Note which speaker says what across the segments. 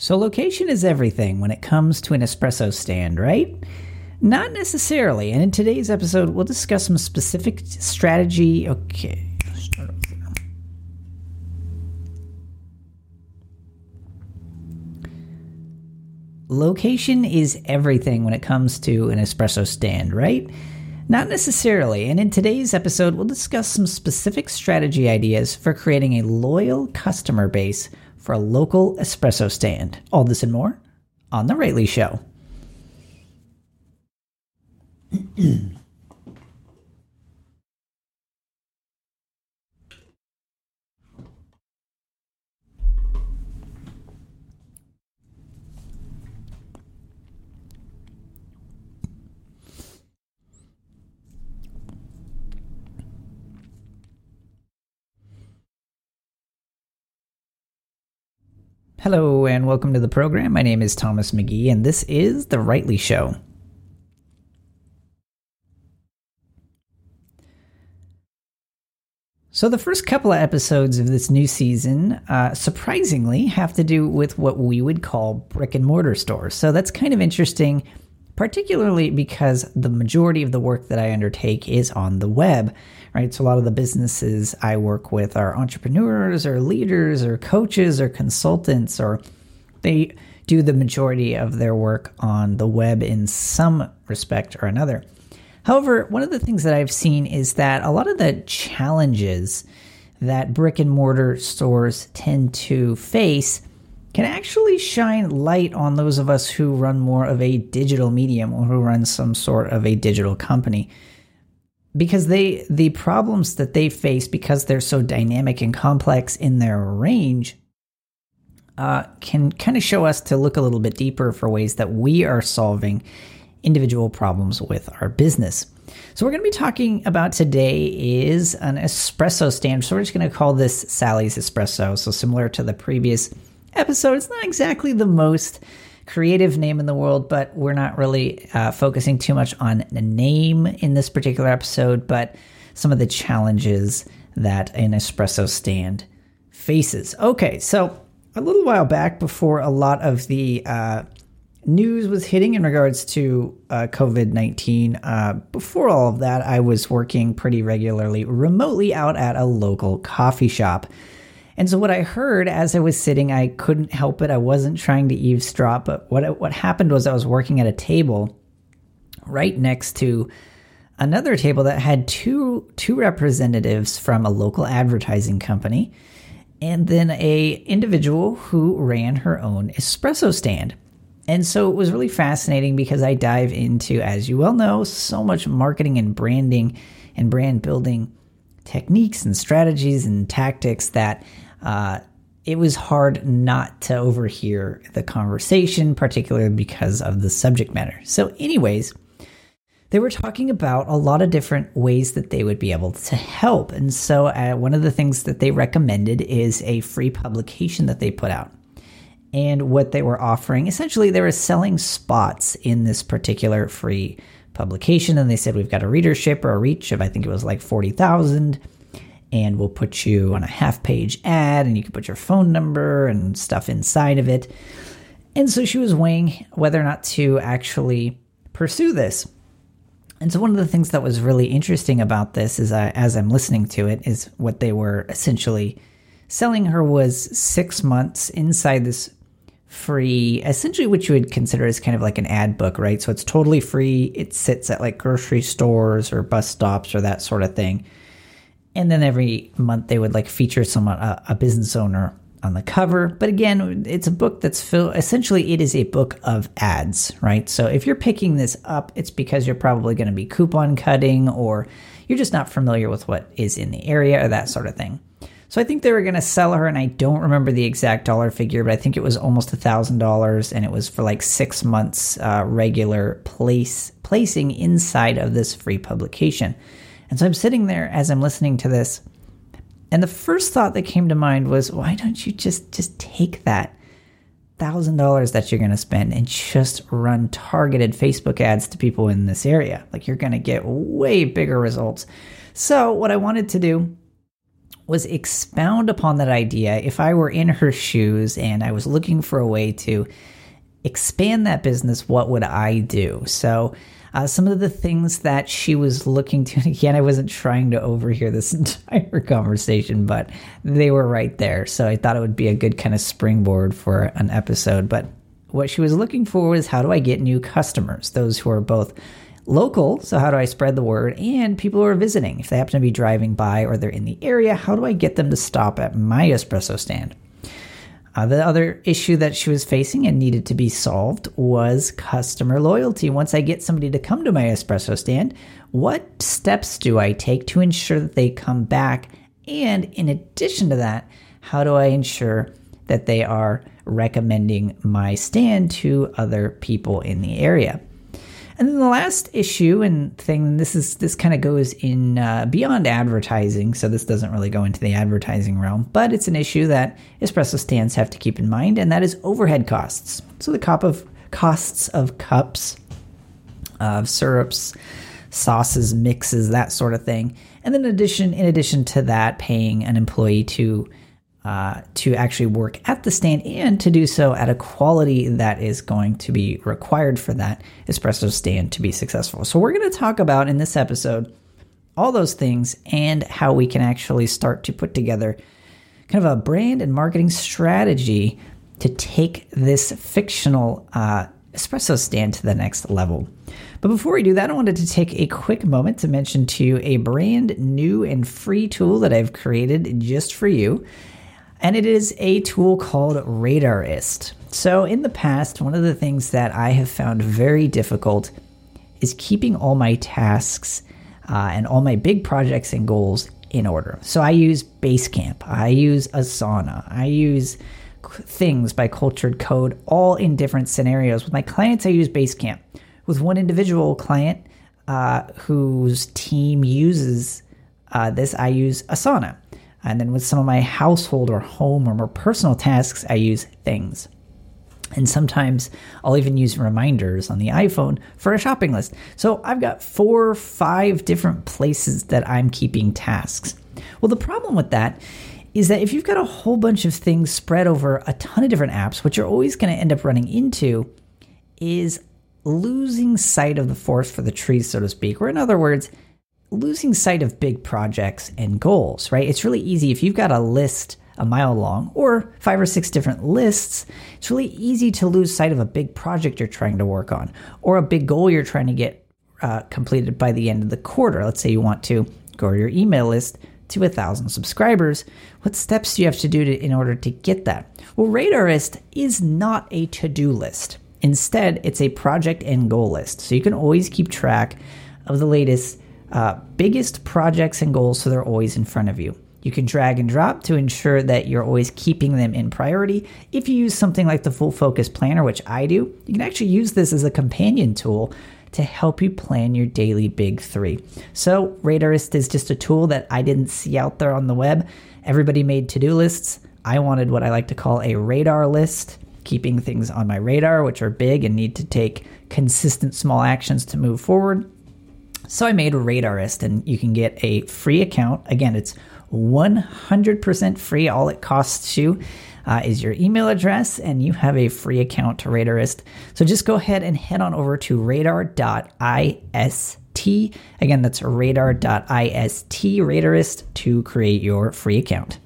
Speaker 1: So, location is everything when it comes to an espresso stand, right? Not necessarily. And in today's episode, we'll discuss some specific strategy. Okay. Location is everything when it comes to an espresso stand, right? Not necessarily. And in today's episode, we'll discuss some specific strategy ideas for creating a loyal customer base for a local espresso stand. All this and more on The Rightly Show. Hello, and welcome to the program. My name is Thomas McGee, and this is The Rightly Show. So, the first couple of episodes of this new season, uh, surprisingly, have to do with what we would call brick and mortar stores. So, that's kind of interesting, particularly because the majority of the work that I undertake is on the web right? So a lot of the businesses I work with are entrepreneurs or leaders or coaches or consultants, or they do the majority of their work on the web in some respect or another. However, one of the things that I've seen is that a lot of the challenges that brick and mortar stores tend to face can actually shine light on those of us who run more of a digital medium or who run some sort of a digital company. Because they the problems that they face because they're so dynamic and complex in their range uh, can kind of show us to look a little bit deeper for ways that we are solving individual problems with our business. So we're going to be talking about today is an espresso stand. So we're just going to call this Sally's Espresso. So similar to the previous episode, it's not exactly the most creative name in the world, but we're not really uh, focusing too much on the name in this particular episode, but some of the challenges that an espresso stand faces. Okay, so a little while back, before a lot of the uh, news was hitting in regards to uh, COVID 19, uh, before all of that, I was working pretty regularly remotely out at a local coffee shop. And so what I heard as I was sitting, I couldn't help it. I wasn't trying to eavesdrop, but what what happened was I was working at a table right next to another table that had two two representatives from a local advertising company and then a individual who ran her own espresso stand. And so it was really fascinating because I dive into as you well know so much marketing and branding and brand building techniques and strategies and tactics that uh, it was hard not to overhear the conversation, particularly because of the subject matter. So, anyways, they were talking about a lot of different ways that they would be able to help. And so, uh, one of the things that they recommended is a free publication that they put out. And what they were offering, essentially, they were selling spots in this particular free publication. And they said, We've got a readership or a reach of, I think it was like 40,000 and we'll put you on a half page ad and you can put your phone number and stuff inside of it. And so she was weighing whether or not to actually pursue this. And so one of the things that was really interesting about this is I, as I'm listening to it is what they were essentially selling her was 6 months inside this free essentially what you would consider as kind of like an ad book, right? So it's totally free. It sits at like grocery stores or bus stops or that sort of thing and then every month they would like feature someone a, uh, a business owner on the cover but again it's a book that's filled essentially it is a book of ads right so if you're picking this up it's because you're probably going to be coupon cutting or you're just not familiar with what is in the area or that sort of thing So I think they were going to sell her, and I don't remember the exact dollar figure, but I think it was almost a thousand dollars, and it was for like six months uh, regular place placing inside of this free publication. And so I'm sitting there as I'm listening to this, and the first thought that came to mind was, why don't you just just take that thousand dollars that you're going to spend and just run targeted Facebook ads to people in this area? Like you're going to get way bigger results. So what I wanted to do was expound upon that idea if I were in her shoes and I was looking for a way to expand that business, what would I do? So, uh, some of the things that she was looking to, again, I wasn't trying to overhear this entire conversation, but they were right there. So I thought it would be a good kind of springboard for an episode. But what she was looking for was how do I get new customers, those who are both local. So, how do I spread the word? And people who are visiting. If they happen to be driving by or they're in the area, how do I get them to stop at my espresso stand? Uh, the other issue that she was facing and needed to be solved was customer loyalty. Once I get somebody to come to my espresso stand, what steps do I take to ensure that they come back? And in addition to that, how do I ensure that they are recommending my stand to other people in the area? And then the last issue and thing, this is this kind of goes in uh, beyond advertising, so this doesn't really go into the advertising realm, but it's an issue that espresso stands have to keep in mind, and that is overhead costs. So the cup of costs of cups, of syrups, sauces, mixes, that sort of thing, and then in addition, in addition to that, paying an employee to uh, to actually work at the stand and to do so at a quality that is going to be required for that espresso stand to be successful. So, we're going to talk about in this episode all those things and how we can actually start to put together kind of a brand and marketing strategy to take this fictional uh, espresso stand to the next level. But before we do that, I wanted to take a quick moment to mention to you a brand new and free tool that I've created just for you and it is a tool called Radarist. So, in the past, one of the things that I have found very difficult is keeping all my tasks uh, and all my big projects and goals in order. So, I use Basecamp, I use Asana, I use things by Cultured Code, all in different scenarios. With my clients, I use Basecamp. With one individual client uh, whose team uses uh, this, I use Asana. And then with some of my household or home or more personal tasks, I use things. And sometimes I'll even use reminders on the iPhone for a shopping list. So I've got four or five different places that I'm keeping tasks. Well, the problem with that is that if you've got a whole bunch of things spread over a ton of different apps, what you're always going to end up running into is losing sight of the forest for the trees, so to speak. Or, in other words, losing sight of big projects and goals, right? It's really easy if you've got a list a mile long or five or six different lists, it's really easy to lose sight of a big project you're trying to work on or a big goal you're trying to get uh, completed by the end of the quarter. Let's say you want to grow your email list to a thousand subscribers. What steps do you have to do to, in order to get that? Well, Radarist is not a to do list. Instead, it's a project and goal list. So you can always keep track of the latest uh, biggest projects and goals so they're always in front of you. You can drag and drop to ensure that you're always keeping them in priority. If you use something like the Full Focus Planner, which I do, you can actually use this as a companion tool to help you plan your daily big three. So, Radarist is just a tool that I didn't see out there on the web. Everybody made to do lists. I wanted what I like to call a radar list, keeping things on my radar, which are big and need to take consistent small actions to move forward. So I made Radarist, and you can get a free account. Again, it's 100% free. All it costs you uh, is your email address, and you have a free account to Radarist. So just go ahead and head on over to radar.ist. Again, that's radar.ist, Radarist, to create your free account.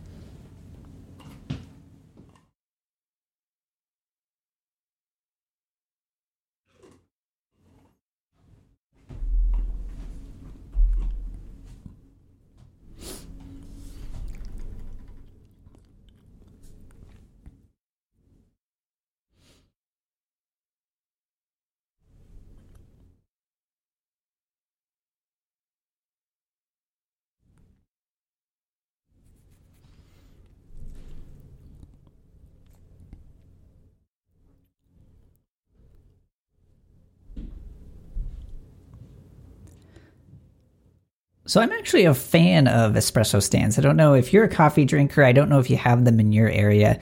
Speaker 1: So I'm actually a fan of espresso stands. I don't know if you're a coffee drinker. I don't know if you have them in your area.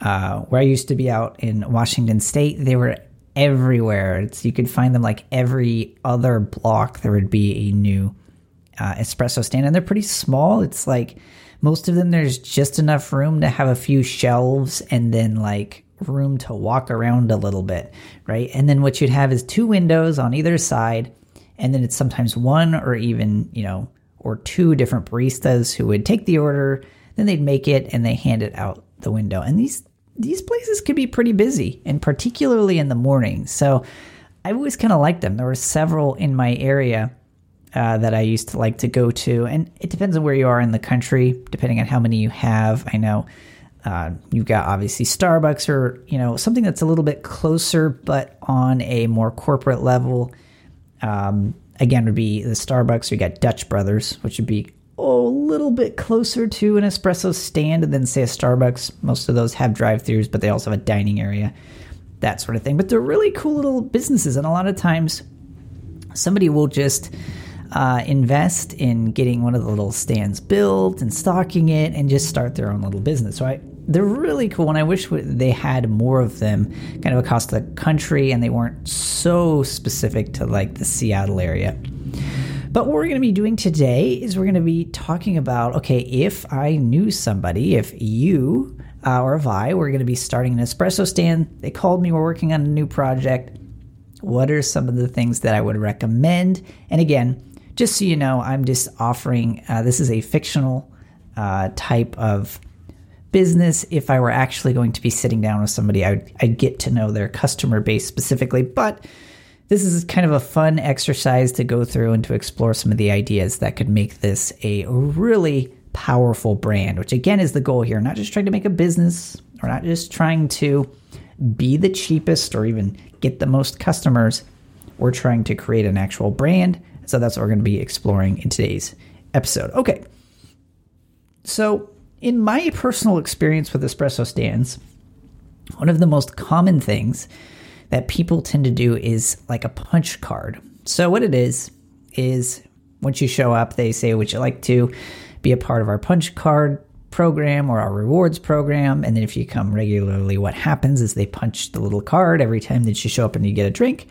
Speaker 1: Uh, where I used to be out in Washington State, they were everywhere. It's, you could find them like every other block. There would be a new uh, espresso stand, and they're pretty small. It's like most of them. There's just enough room to have a few shelves, and then like room to walk around a little bit, right? And then what you'd have is two windows on either side, and then it's sometimes one or even you know or two different baristas who would take the order, then they'd make it and they hand it out the window. And these these places could be pretty busy, and particularly in the morning. So I always kind of liked them. There were several in my area uh, that I used to like to go to, and it depends on where you are in the country, depending on how many you have. I know uh, you've got obviously Starbucks or you know something that's a little bit closer, but on a more corporate level. Um, again, would be the Starbucks. We got Dutch Brothers, which would be oh, a little bit closer to an espresso stand than say a Starbucks. Most of those have drive-throughs, but they also have a dining area, that sort of thing. But they're really cool little businesses, and a lot of times somebody will just uh, invest in getting one of the little stands built and stocking it, and just start their own little business. So I, they're really cool, and I wish they had more of them, kind of across the country, and they weren't so specific to like the Seattle area. But what we're going to be doing today is we're going to be talking about okay, if I knew somebody, if you uh, or if I were going to be starting an espresso stand, they called me, we're working on a new project. What are some of the things that I would recommend? And again, just so you know, I'm just offering uh, this is a fictional uh, type of business. If I were actually going to be sitting down with somebody, I'd, I'd get to know their customer base specifically. But this is kind of a fun exercise to go through and to explore some of the ideas that could make this a really powerful brand, which again is the goal here. Not just trying to make a business, or not just trying to be the cheapest or even get the most customers. We're trying to create an actual brand. So that's what we're going to be exploring in today's episode. Okay. So, in my personal experience with espresso stands, one of the most common things that people tend to do is like a punch card. So, what it is, is once you show up, they say, Would you like to be a part of our punch card program or our rewards program? And then if you come regularly, what happens is they punch the little card every time that you show up and you get a drink.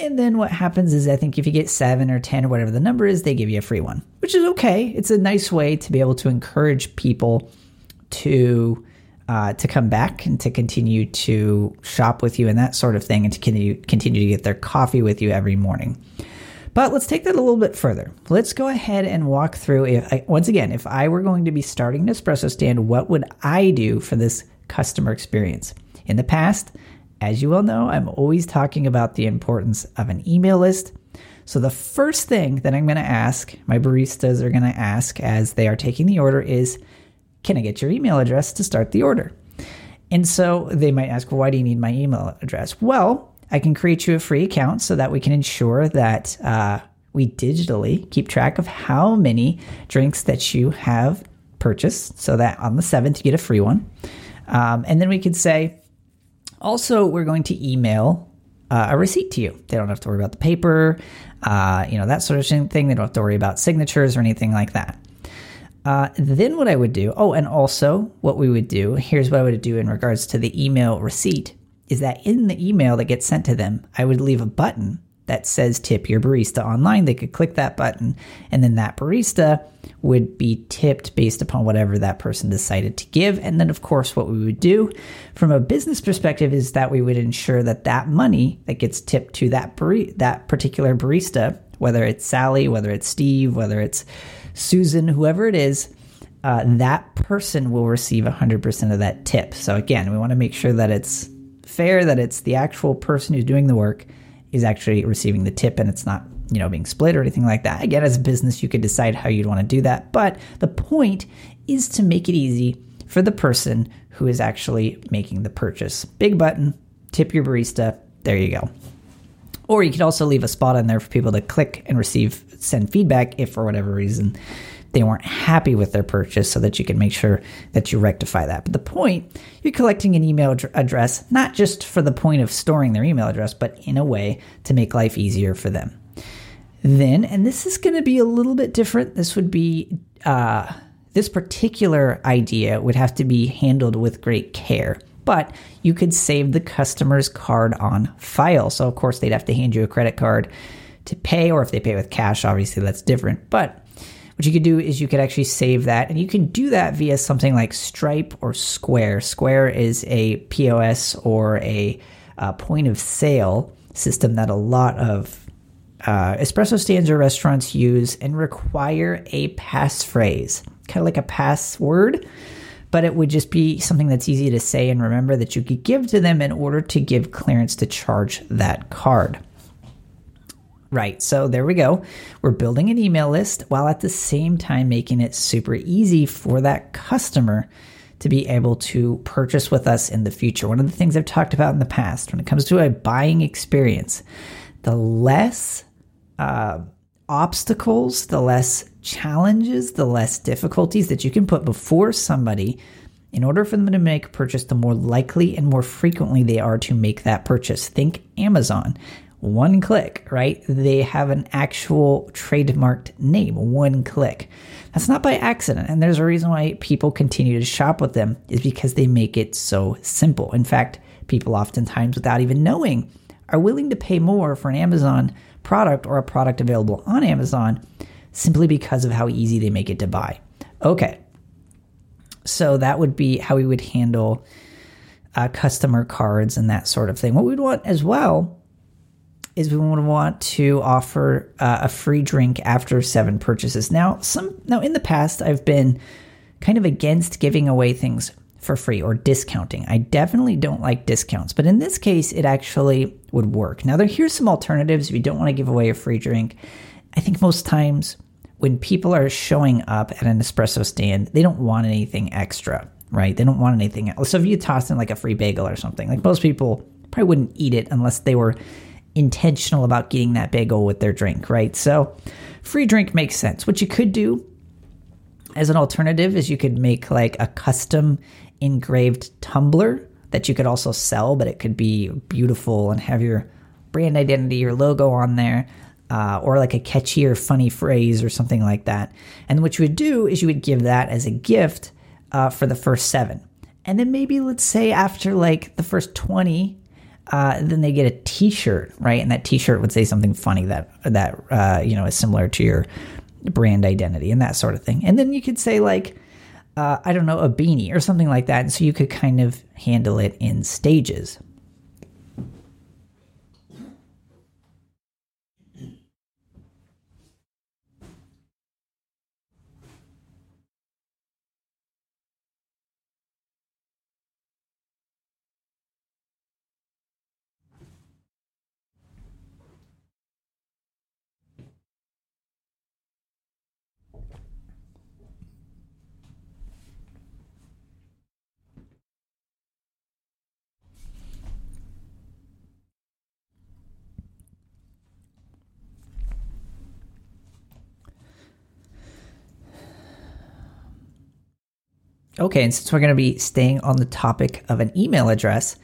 Speaker 1: And then what happens is, I think if you get seven or 10 or whatever the number is, they give you a free one, which is okay. It's a nice way to be able to encourage people to uh, to come back and to continue to shop with you and that sort of thing, and to continue continue to get their coffee with you every morning. But let's take that a little bit further. Let's go ahead and walk through. If I, once again, if I were going to be starting an espresso stand, what would I do for this customer experience? In the past, as you well know, I'm always talking about the importance of an email list. So the first thing that I'm going to ask, my baristas are going to ask as they are taking the order is can I get your email address to start the order? And so they might ask, why do you need my email address? Well, I can create you a free account so that we can ensure that uh, we digitally keep track of how many drinks that you have purchased so that on the 7th you get a free one. Um, and then we could say, also, we're going to email uh, a receipt to you. They don't have to worry about the paper, uh, you know, that sort of thing. They don't have to worry about signatures or anything like that. Uh, then what I would do, oh, and also what we would do, here's what I would do in regards to the email receipt, is that in the email that gets sent to them, I would leave a button that says tip your barista online. They could click that button, and then that barista would be tipped based upon whatever that person decided to give. And then, of course, what we would do from a business perspective is that we would ensure that that money that gets tipped to that bar- that particular barista, whether it's Sally, whether it's Steve, whether it's Susan, whoever it is, uh, that person will receive 100% of that tip. So again, we want to make sure that it's fair, that it's the actual person who's doing the work is actually receiving the tip and it's not, you know, being split or anything like that. Again, as a business, you could decide how you'd want to do that. But the point is to make it easy for the person who is actually making the purchase. Big button, tip your barista. There you go. Or you could also leave a spot on there for people to click and receive, send feedback if for whatever reason they weren't happy with their purchase so that you can make sure that you rectify that. But the point, you're collecting an email address, not just for the point of storing their email address, but in a way to make life easier for them. Then, and this is going to be a little bit different. This would be uh, this particular idea would have to be handled with great care. But you could save the customer's card on file. So, of course, they'd have to hand you a credit card to pay, or if they pay with cash, obviously that's different. But what you could do is you could actually save that, and you can do that via something like Stripe or Square. Square is a POS or a uh, point of sale system that a lot of uh, espresso stands or restaurants use and require a passphrase, kind of like a password, but it would just be something that's easy to say and remember that you could give to them in order to give clearance to charge that card. Right, so there we go. We're building an email list while at the same time making it super easy for that customer to be able to purchase with us in the future. One of the things I've talked about in the past when it comes to a buying experience, the less uh, obstacles, the less challenges, the less difficulties that you can put before somebody in order for them to make a purchase, the more likely and more frequently they are to make that purchase. Think Amazon one click, right? They have an actual trademarked name, one click. That's not by accident. And there's a reason why people continue to shop with them is because they make it so simple. In fact, people oftentimes, without even knowing, are willing to pay more for an Amazon product or a product available on Amazon simply because of how easy they make it to buy. Okay. So that would be how we would handle uh, customer cards and that sort of thing. What we'd want as well is we would want to offer uh, a free drink after seven purchases. Now, some now in the past, I've been kind of against giving away things for free or discounting. I definitely don't like discounts, but in this case, it actually would work. Now, there here's some alternatives if you don't want to give away a free drink. I think most times when people are showing up at an espresso stand, they don't want anything extra, right? They don't want anything else. So if you toss in like a free bagel or something, like most people probably wouldn't eat it unless they were intentional about getting that bagel with their drink, right? So, free drink makes sense. What you could do as an alternative is you could make like a custom engraved tumbler that you could also sell, but it could be beautiful and have your brand identity, your logo on there, uh, or like a catchy or funny phrase or something like that. And what you would do is you would give that as a gift uh, for the first seven. And then maybe let's say after like the first 20, uh, then they get a T-shirt, right? And that T-shirt would say something funny that that uh, you know is similar to your brand identity and that sort of thing. And then you could say like, uh, I don't know, a beanie or something like that. And so you could kind of handle it in stages. Okay, and since we're going to be staying on the topic of an email address,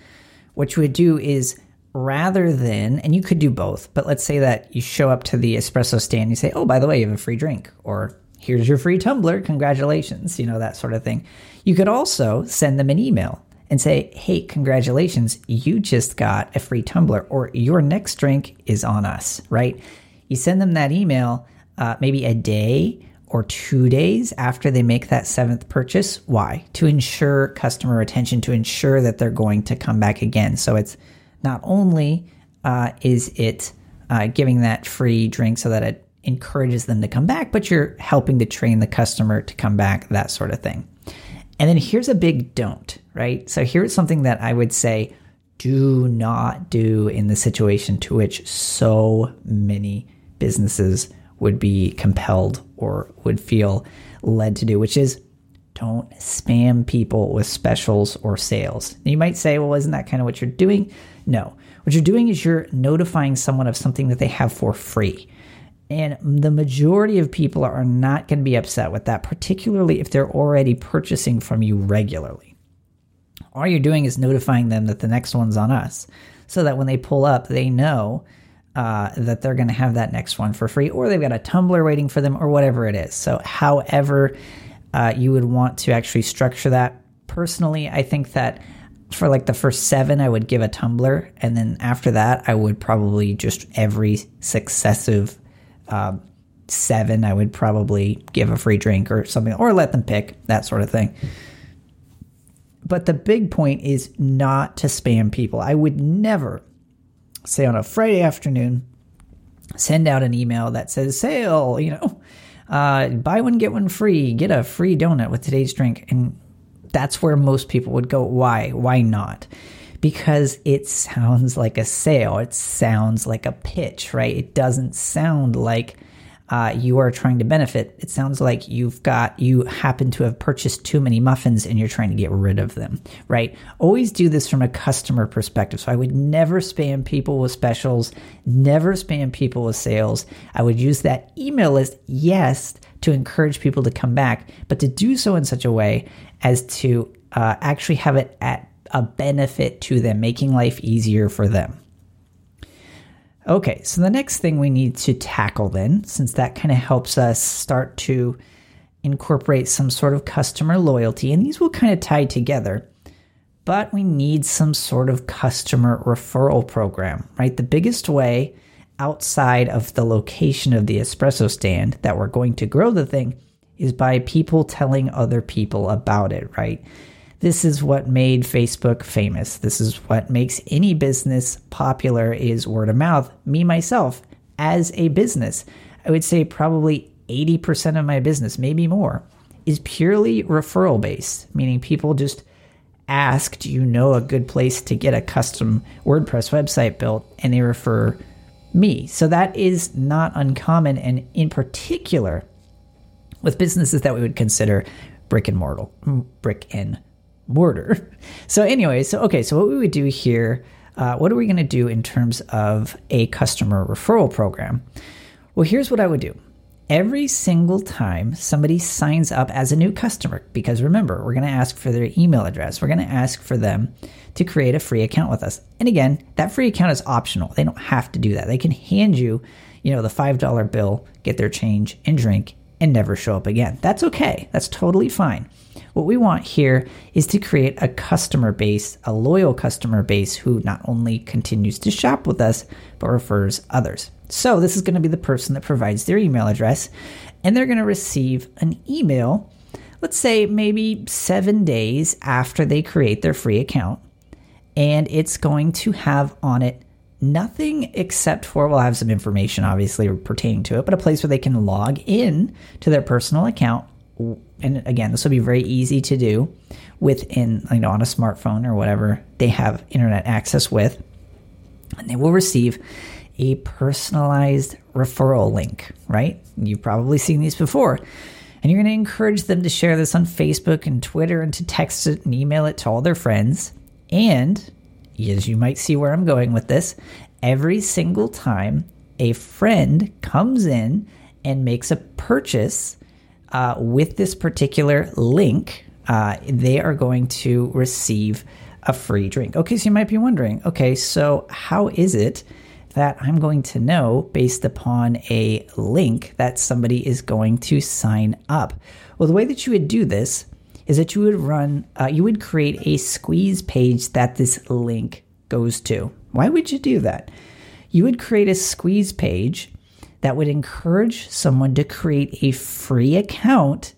Speaker 1: what you would do is rather than, and you could do both, but let's say that you show up to the espresso stand, you say, oh, by the way, you have a free drink, or here's your free tumbler, congratulations, you know, that sort of thing. You could also send them an email and say, hey, congratulations, you just got a free tumbler, or your next drink is on us, right? You send them that email uh, maybe a day or two days after they make that seventh purchase. Why? To ensure customer retention, to ensure that they're going to come back again. So it's not only uh, is it uh, giving that free drink so that it encourages them to come back, but you're helping to train the customer to come back, that sort of thing. And then here's a big don't, right? So here's something that I would say do not do in the situation to which so many businesses would be compelled or would feel led to do, which is don't spam people with specials or sales. you might say, well, isn't that kind of what you're doing? No. What you're doing is you're notifying someone of something that they have for free. And the majority of people are not going to be upset with that, particularly if they're already purchasing from you regularly. All you're doing is notifying them that the next one's on us so that when they pull up, they know uh, that they're going to have that next one for free, or they've got a tumbler waiting for them, or whatever it is. So, however, uh, you would want to actually structure that. Personally, I think that for like the first seven, I would give a tumbler, and then after that, I would probably just every successive um, seven, I would probably give a free drink or something, or let them pick that sort of thing. But the big point is not to spam people. I would never say on a Friday afternoon, send out an email that says sale, you know, uh, buy one, get one free, get a free donut with today's drink. And that's where most people would go, why? Why not? Because it sounds like a sale. It sounds like a pitch, right? It doesn't sound like uh, you are trying to benefit. It sounds like you've got, you happen to have purchased too many muffins and you're trying to get rid of them, right? Always do this from a customer perspective. So I would never spam people with specials, never spam people with sales. I would use that email list, yes, to encourage people to come back, but to do so in such a way as to uh, actually have it at a benefit to them, making life easier for them. Okay, so the next thing we need to tackle then, since that kind of helps us start to incorporate some sort of customer loyalty, and these will kind of tie together, but we need some sort of customer referral program, right? The biggest way outside of the location of the espresso stand that we're going to grow the thing is by people telling other people about it, right? This is what made Facebook famous. This is what makes any business popular is word of mouth. Me myself as a business, I would say probably 80% of my business, maybe more, is purely referral based, meaning people just ask, Do you know a good place to get a custom WordPress website built? And they refer me. So that is not uncommon. And in particular, with businesses that we would consider brick and mortar, brick and mortar. So, anyway, so okay, so what we would do here, uh, what are we going to do in terms of a customer referral program? Well, here's what I would do. Every single time somebody signs up as a new customer, because remember, we're going to ask for their email address, we're going to ask for them to create a free account with us. And again, that free account is optional. They don't have to do that. They can hand you, you know, the $5 bill, get their change and drink, and never show up again. That's okay. That's totally fine. What we want here is to create a customer base, a loyal customer base who not only continues to shop with us, but refers others. So, this is going to be the person that provides their email address, and they're going to receive an email, let's say maybe seven days after they create their free account. And it's going to have on it nothing except for we'll have some information obviously pertaining to it but a place where they can log in to their personal account and again, this will be very easy to do within, you know, on a smartphone or whatever they have internet access with. And they will receive a personalized referral link, right? You've probably seen these before. And you're going to encourage them to share this on Facebook and Twitter and to text it and email it to all their friends. And as you might see where I'm going with this, every single time a friend comes in and makes a purchase uh, with this particular link, uh, they are going to receive a free drink. Okay, so you might be wondering okay, so how is it that I'm going to know based upon a link that somebody is going to sign up? Well, the way that you would do this is that you would run, uh, you would create a squeeze page that this link goes to. Why would you do that? You would create a squeeze page that would encourage someone to create a free account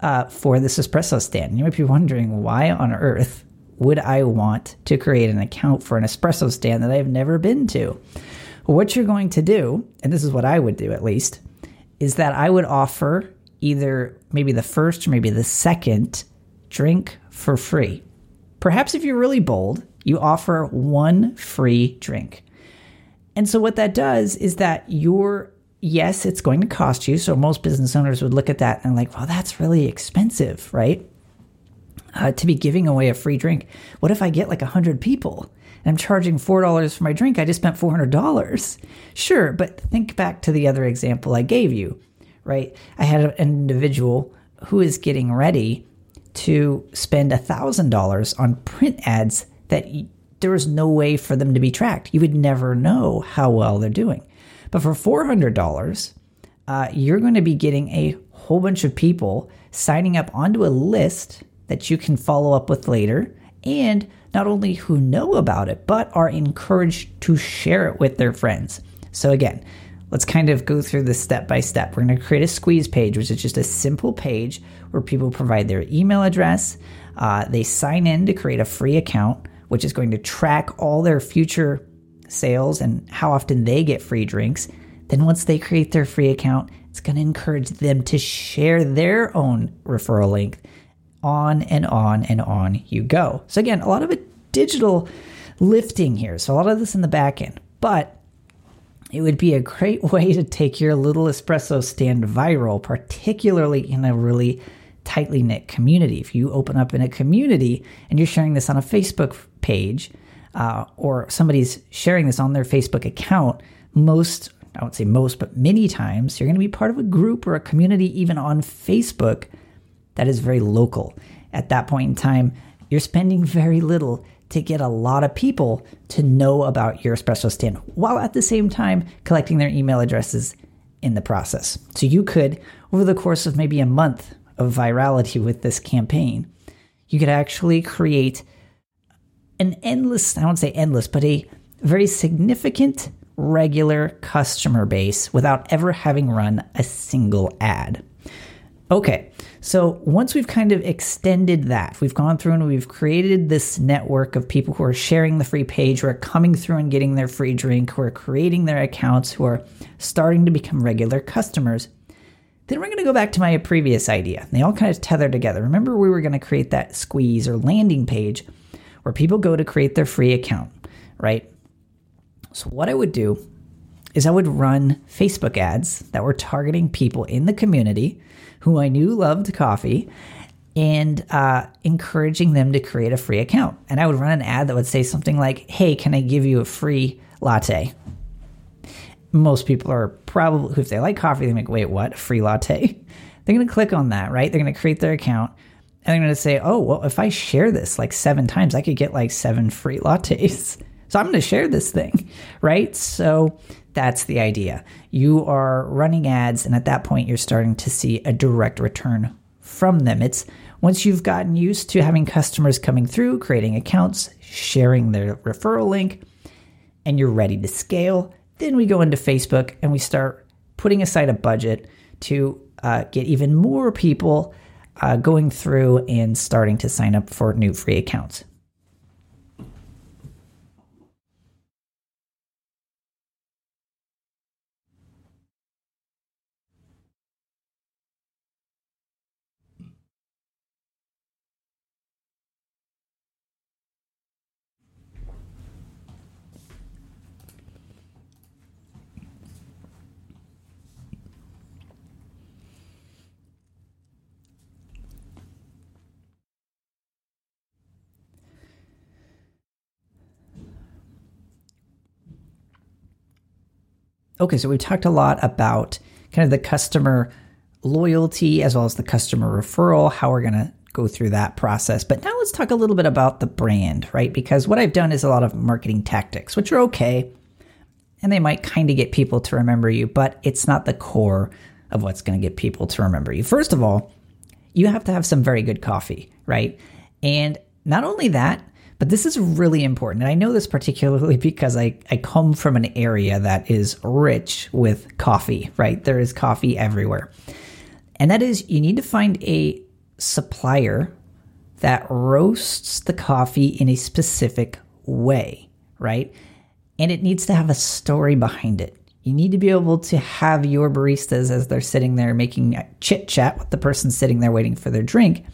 Speaker 1: uh, for this espresso stand. You might be wondering why on earth would I want to create an account for an espresso stand that I've never been to? What you're going to do, and this is what I would do at least, is that I would offer either maybe the first or maybe the second drink for free. Perhaps if you're really bold, you offer one free drink. And so what that does is that you're yes, it's going to cost you. So most business owners would look at that and like, well, that's really expensive, right? Uh, to be giving away a free drink. What if I get like a hundred people and I'm charging four dollars for my drink? I just spent four hundred dollars. Sure, but think back to the other example I gave you, right? I had an individual who is getting ready to spend a thousand dollars on print ads that there is no way for them to be tracked. You would never know how well they're doing. But for $400, uh, you're going to be getting a whole bunch of people signing up onto a list that you can follow up with later, and not only who know about it, but are encouraged to share it with their friends. So, again, let's kind of go through this step by step. We're going to create a squeeze page, which is just a simple page where people provide their email address, uh, they sign in to create a free account, which is going to track all their future sales and how often they get free drinks. Then, once they create their free account, it's going to encourage them to share their own referral link. On and on and on you go. So, again, a lot of it digital lifting here. So, a lot of this in the back end. But it would be a great way to take your little espresso stand viral, particularly in a really tightly knit community. If you open up in a community and you're sharing this on a Facebook page, uh, or somebody's sharing this on their Facebook account, most, I would say most, but many times, you're going to be part of a group or a community, even on Facebook, that is very local. At that point in time, you're spending very little to get a lot of people to know about your espresso stand while at the same time collecting their email addresses in the process. So you could, over the course of maybe a month of virality with this campaign, you could actually create an endless, I won't say endless, but a very significant regular customer base without ever having run a single ad. Okay, so once we've kind of extended that, we've gone through and we've created this network of people who are sharing the free page, who are coming through and getting their free drink, who are creating their accounts, who are starting to become regular customers. Then we're going to go back to my previous idea. They all kind of tether together. Remember, we were going to create that squeeze or landing page where people go to create their free account, right? So, what I would do is I would run Facebook ads that were targeting people in the community who I knew loved coffee and uh, encouraging them to create a free account. And I would run an ad that would say something like, Hey, can I give you a free latte? Most people are probably, if they like coffee, they make, Wait, what? Free latte? They're going to click on that, right? They're going to create their account and they're going to say, Oh, well, if I share this like seven times, I could get like seven free lattes. So I'm going to share this thing, right? So that's the idea. You are running ads, and at that point, you're starting to see a direct return from them. It's once you've gotten used to having customers coming through, creating accounts, sharing their referral link, and you're ready to scale, then we go into Facebook and we start putting aside a budget to uh, get even more people uh, going through and starting to sign up for new free accounts. Okay, so we've talked a lot about kind of the customer loyalty as well as the customer referral, how we're going to go through that process. But now let's talk a little bit about the brand, right? Because what I've done is a lot of marketing tactics, which are okay. And they might kind of get people to remember you, but it's not the core of what's going to get people to remember you. First of all, you have to have some very good coffee, right? And not only that, but this is really important. And I know this particularly because I, I come from an area that is rich with coffee, right? There is coffee everywhere. And that is, you need to find a supplier that roasts the coffee in a specific way, right? And it needs to have a story behind it. You need to be able to have your baristas as they're sitting there making chit chat with the person sitting there waiting for their drink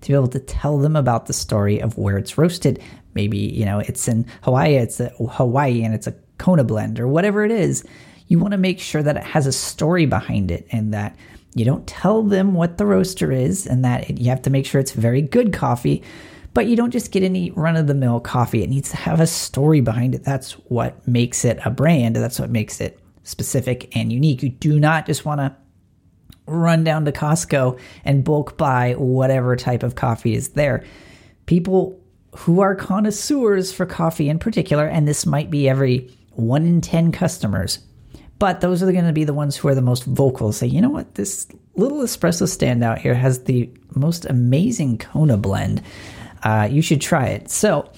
Speaker 1: to be able to tell them about the story of where it's roasted. Maybe, you know, it's in Hawaii, it's a Hawaii and it's a Kona blend or whatever it is. You want to make sure that it has a story behind it and that you don't tell them what the roaster is and that it, you have to make sure it's very good coffee, but you don't just get any run of the mill coffee. It needs to have a story behind it. That's what makes it a brand. That's what makes it specific and unique. You do not just want to run down to Costco and bulk buy whatever type of coffee is there. People who are connoisseurs for coffee in particular, and this might be every one in 10 customers. But those are going to be the ones who are the most vocal. Say, you know what, this little espresso stand out here has the most amazing Kona blend. Uh, you should try it. So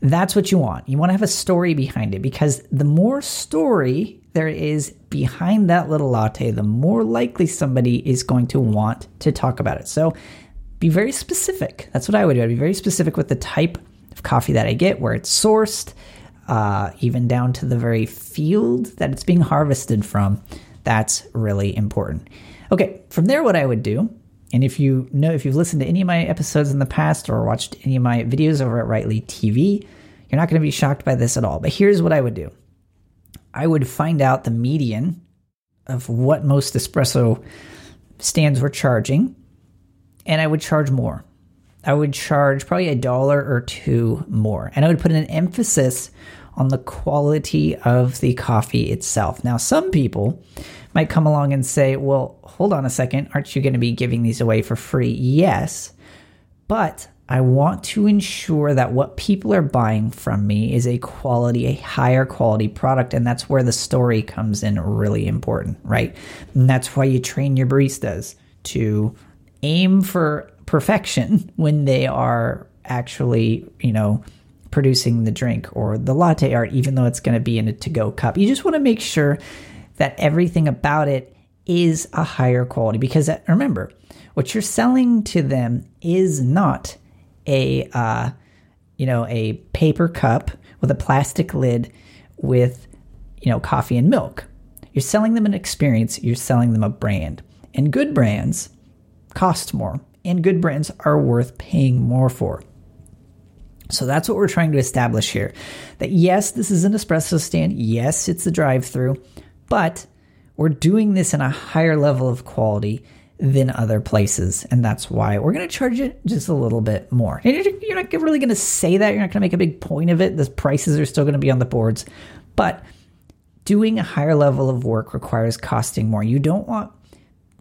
Speaker 1: that's what you want. You want to have a story behind it because the more story there is behind that little latte, the more likely somebody is going to want to talk about it. So be very specific. That's what I would do. I'd be very specific with the type of coffee that I get, where it's sourced, uh, even down to the very field that it's being harvested from. That's really important. Okay, from there, what I would do, and if you know, if you've listened to any of my episodes in the past or watched any of my videos over at Rightly TV, you're not going to be shocked by this at all. But here's what I would do I would find out the median of what most espresso stands were charging and I would charge more. I would charge probably a dollar or two more. And I would put an emphasis on the quality of the coffee itself. Now, some people might come along and say, well, hold on a second. Aren't you going to be giving these away for free? Yes. But I want to ensure that what people are buying from me is a quality, a higher quality product. And that's where the story comes in really important, right? And that's why you train your baristas to aim for perfection when they are actually, you know, producing the drink or the latte art, even though it's going to be in a to go cup. You just want to make sure that everything about it is a higher quality because uh, remember, what you're selling to them is not a, uh, you know, a paper cup with a plastic lid with, you know, coffee and milk. You're selling them an experience, you're selling them a brand. And good brands cost more, and good brands are worth paying more for. So that's what we're trying to establish here. That yes, this is an espresso stand. Yes, it's a drive through, but we're doing this in a higher level of quality than other places. And that's why we're going to charge it just a little bit more. you're not really going to say that. You're not going to make a big point of it. The prices are still going to be on the boards. But doing a higher level of work requires costing more. You don't want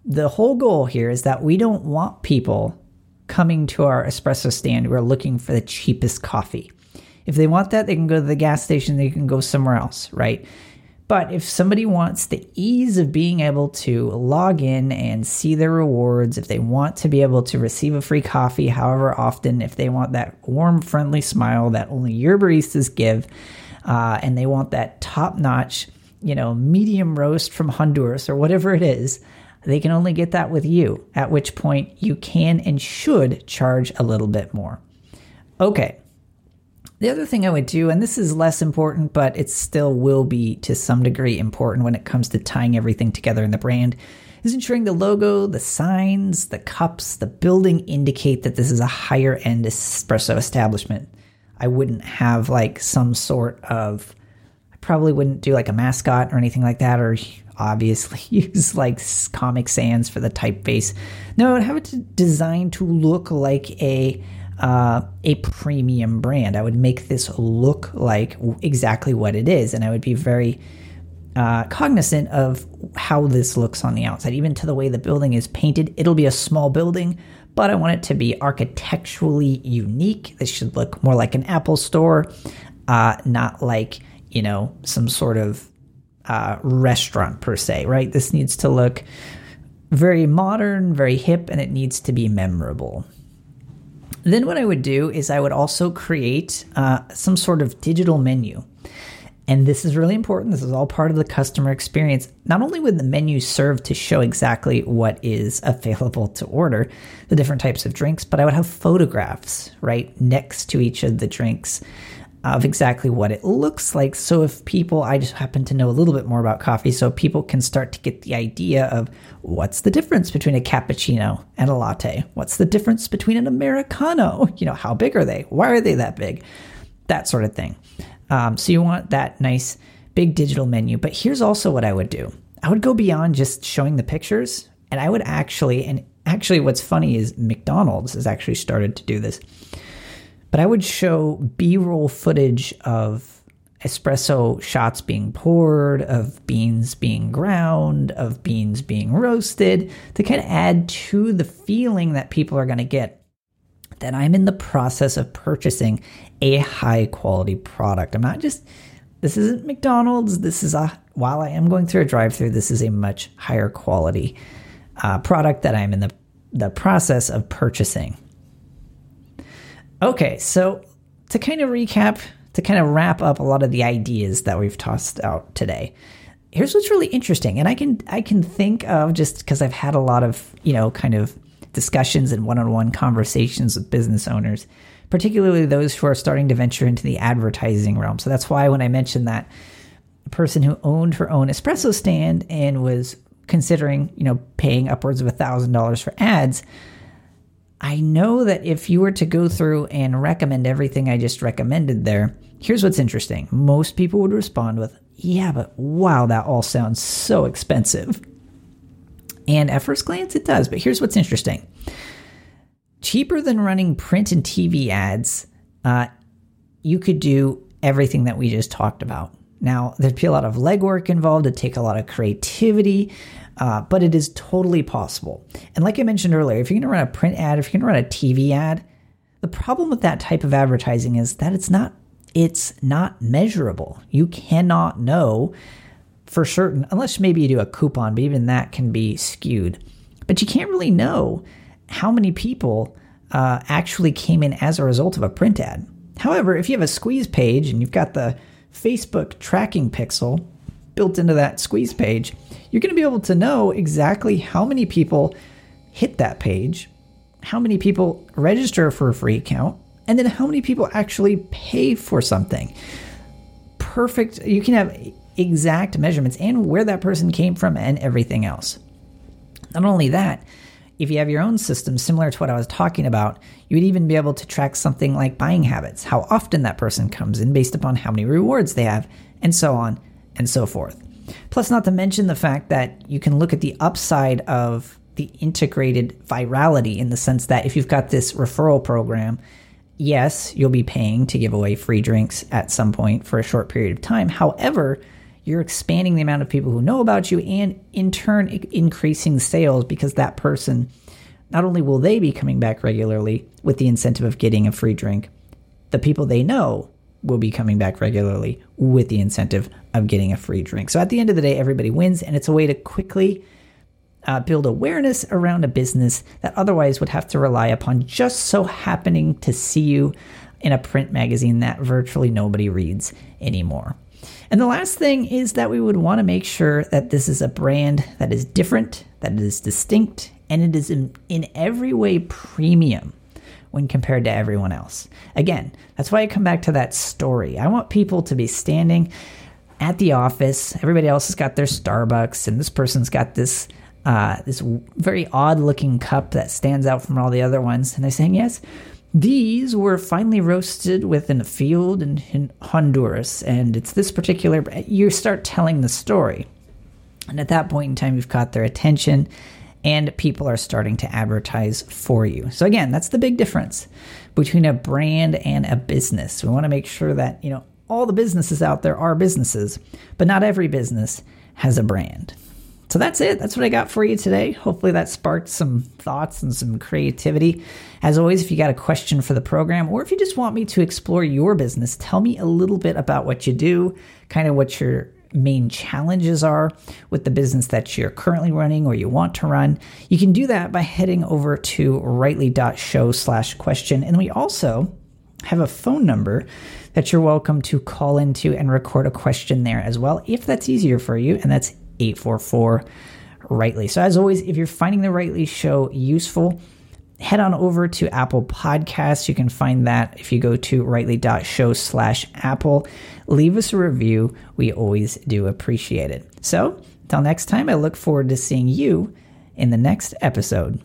Speaker 1: the whole goal here is that we don't want people coming to our espresso stand who are looking for the cheapest coffee. If they want that, they can go to the gas station, they can go somewhere else, right? But if somebody wants the ease of being able to log in and see their rewards, if they want to be able to receive a free coffee however often, if they want that warm, friendly smile that only your baristas give, uh, and they want that top notch, you know, medium roast from Honduras or whatever it is, they can only get that with you, at which point you can and should charge a little bit more. Okay. The other thing I would do, and this is less important, but it still will be to some degree important when it comes to tying everything together in the brand, is ensuring the logo, the signs, the cups, the building indicate that this is a higher end espresso establishment. I wouldn't have like some sort of, I probably wouldn't do like a mascot or anything like that, or obviously use like Comic Sans for the typeface. No, I'd have it designed to look like a uh, a premium brand. I would make this look like exactly what it is, and I would be very uh, cognizant of how this looks on the outside, even to the way the building is painted. It'll be a small building, but I want it to be architecturally unique. This should look more like an Apple store, uh, not like you know some sort of uh, restaurant per se, right? This needs to look very modern, very hip, and it needs to be memorable. Then, what I would do is I would also create uh, some sort of digital menu. And this is really important. This is all part of the customer experience. Not only would the menu serve to show exactly what is available to order, the different types of drinks, but I would have photographs right next to each of the drinks of exactly what it looks like. So if people, I just happen to know a little bit more about coffee, so people can start to get the idea of what's the difference between a cappuccino and a latte? What's the difference between an Americano? You know, how big are they? Why are they that big? That sort of thing. Um, so you want that nice big digital menu. But here's also what I would do I would go beyond just showing the pictures, and I would actually, and actually, what's funny is McDonald's has actually started to do this but I would show B roll footage of espresso shots being poured, of beans being ground, of beans being roasted to kind of add to the feeling that people are going to get that I'm in the process of purchasing a high quality product. I'm not just, this isn't McDonald's. This is a, while I am going through a drive through, this is a much higher quality uh, product that I'm in the, the process of purchasing. Okay, so to kind of recap, to kind of wrap up a lot of the ideas that we've tossed out today. Here's what's really interesting, and I can I can think of just because I've had a lot of you know kind of discussions and one-on-one conversations with business owners, particularly those who are starting to venture into the advertising realm. So that's why when I mentioned that person who owned her own espresso stand and was considering you know paying upwards of a thousand dollars for ads I know that if you were to go through and recommend everything I just recommended there, here's what's interesting. Most people would respond with, Yeah, but wow, that all sounds so expensive. And at first glance, it does. But here's what's interesting cheaper than running print and TV ads, uh, you could do everything that we just talked about. Now, there'd be a lot of legwork involved, it'd take a lot of creativity, uh, but it is totally possible. And like I mentioned earlier, if you're going to run a print ad, if you're going to run a TV ad, the problem with that type of advertising is that it's not it's not measurable. You cannot know for certain unless maybe you do a coupon, but even that can be skewed. But you can't really know how many people uh, actually came in as a result of a print ad. However, if you have a squeeze page and you've got the Facebook tracking pixel built into that squeeze page, you're going to be able to know exactly how many people hit that page, how many people register for a free account, and then how many people actually pay for something. Perfect. You can have exact measurements and where that person came from and everything else. Not only that, if you have your own system similar to what I was talking about, you would even be able to track something like buying habits, how often that person comes in based upon how many rewards they have, and so on and so forth. Plus, not to mention the fact that you can look at the upside of the integrated virality in the sense that if you've got this referral program, yes, you'll be paying to give away free drinks at some point for a short period of time. However, you're expanding the amount of people who know about you and in turn increasing sales because that person not only will they be coming back regularly with the incentive of getting a free drink, the people they know will be coming back regularly with the incentive of getting a free drink. So at the end of the day, everybody wins, and it's a way to quickly uh, build awareness around a business that otherwise would have to rely upon just so happening to see you in a print magazine that virtually nobody reads anymore. And the last thing is that we would want to make sure that this is a brand that is different, that it is distinct, and it is in, in every way premium when compared to everyone else. Again, that's why I come back to that story. I want people to be standing at the office. Everybody else has got their Starbucks, and this person's got this uh, this very odd looking cup that stands out from all the other ones. And they're saying, yes, these were finely roasted within a field in, in Honduras, and it's this particular. You start telling the story, and at that point in time, you've caught their attention and people are starting to advertise for you. So again, that's the big difference between a brand and a business. We want to make sure that, you know, all the businesses out there are businesses, but not every business has a brand. So that's it. That's what I got for you today. Hopefully that sparked some thoughts and some creativity. As always, if you got a question for the program or if you just want me to explore your business, tell me a little bit about what you do, kind of what your main challenges are with the business that you're currently running or you want to run, you can do that by heading over to rightly.show slash question. And we also have a phone number that you're welcome to call into and record a question there as well, if that's easier for you. And that's 844 Rightly. So, as always, if you're finding the Rightly show useful, head on over to Apple Podcasts. You can find that if you go to rightly.show slash Apple. Leave us a review. We always do appreciate it. So, until next time, I look forward to seeing you in the next episode.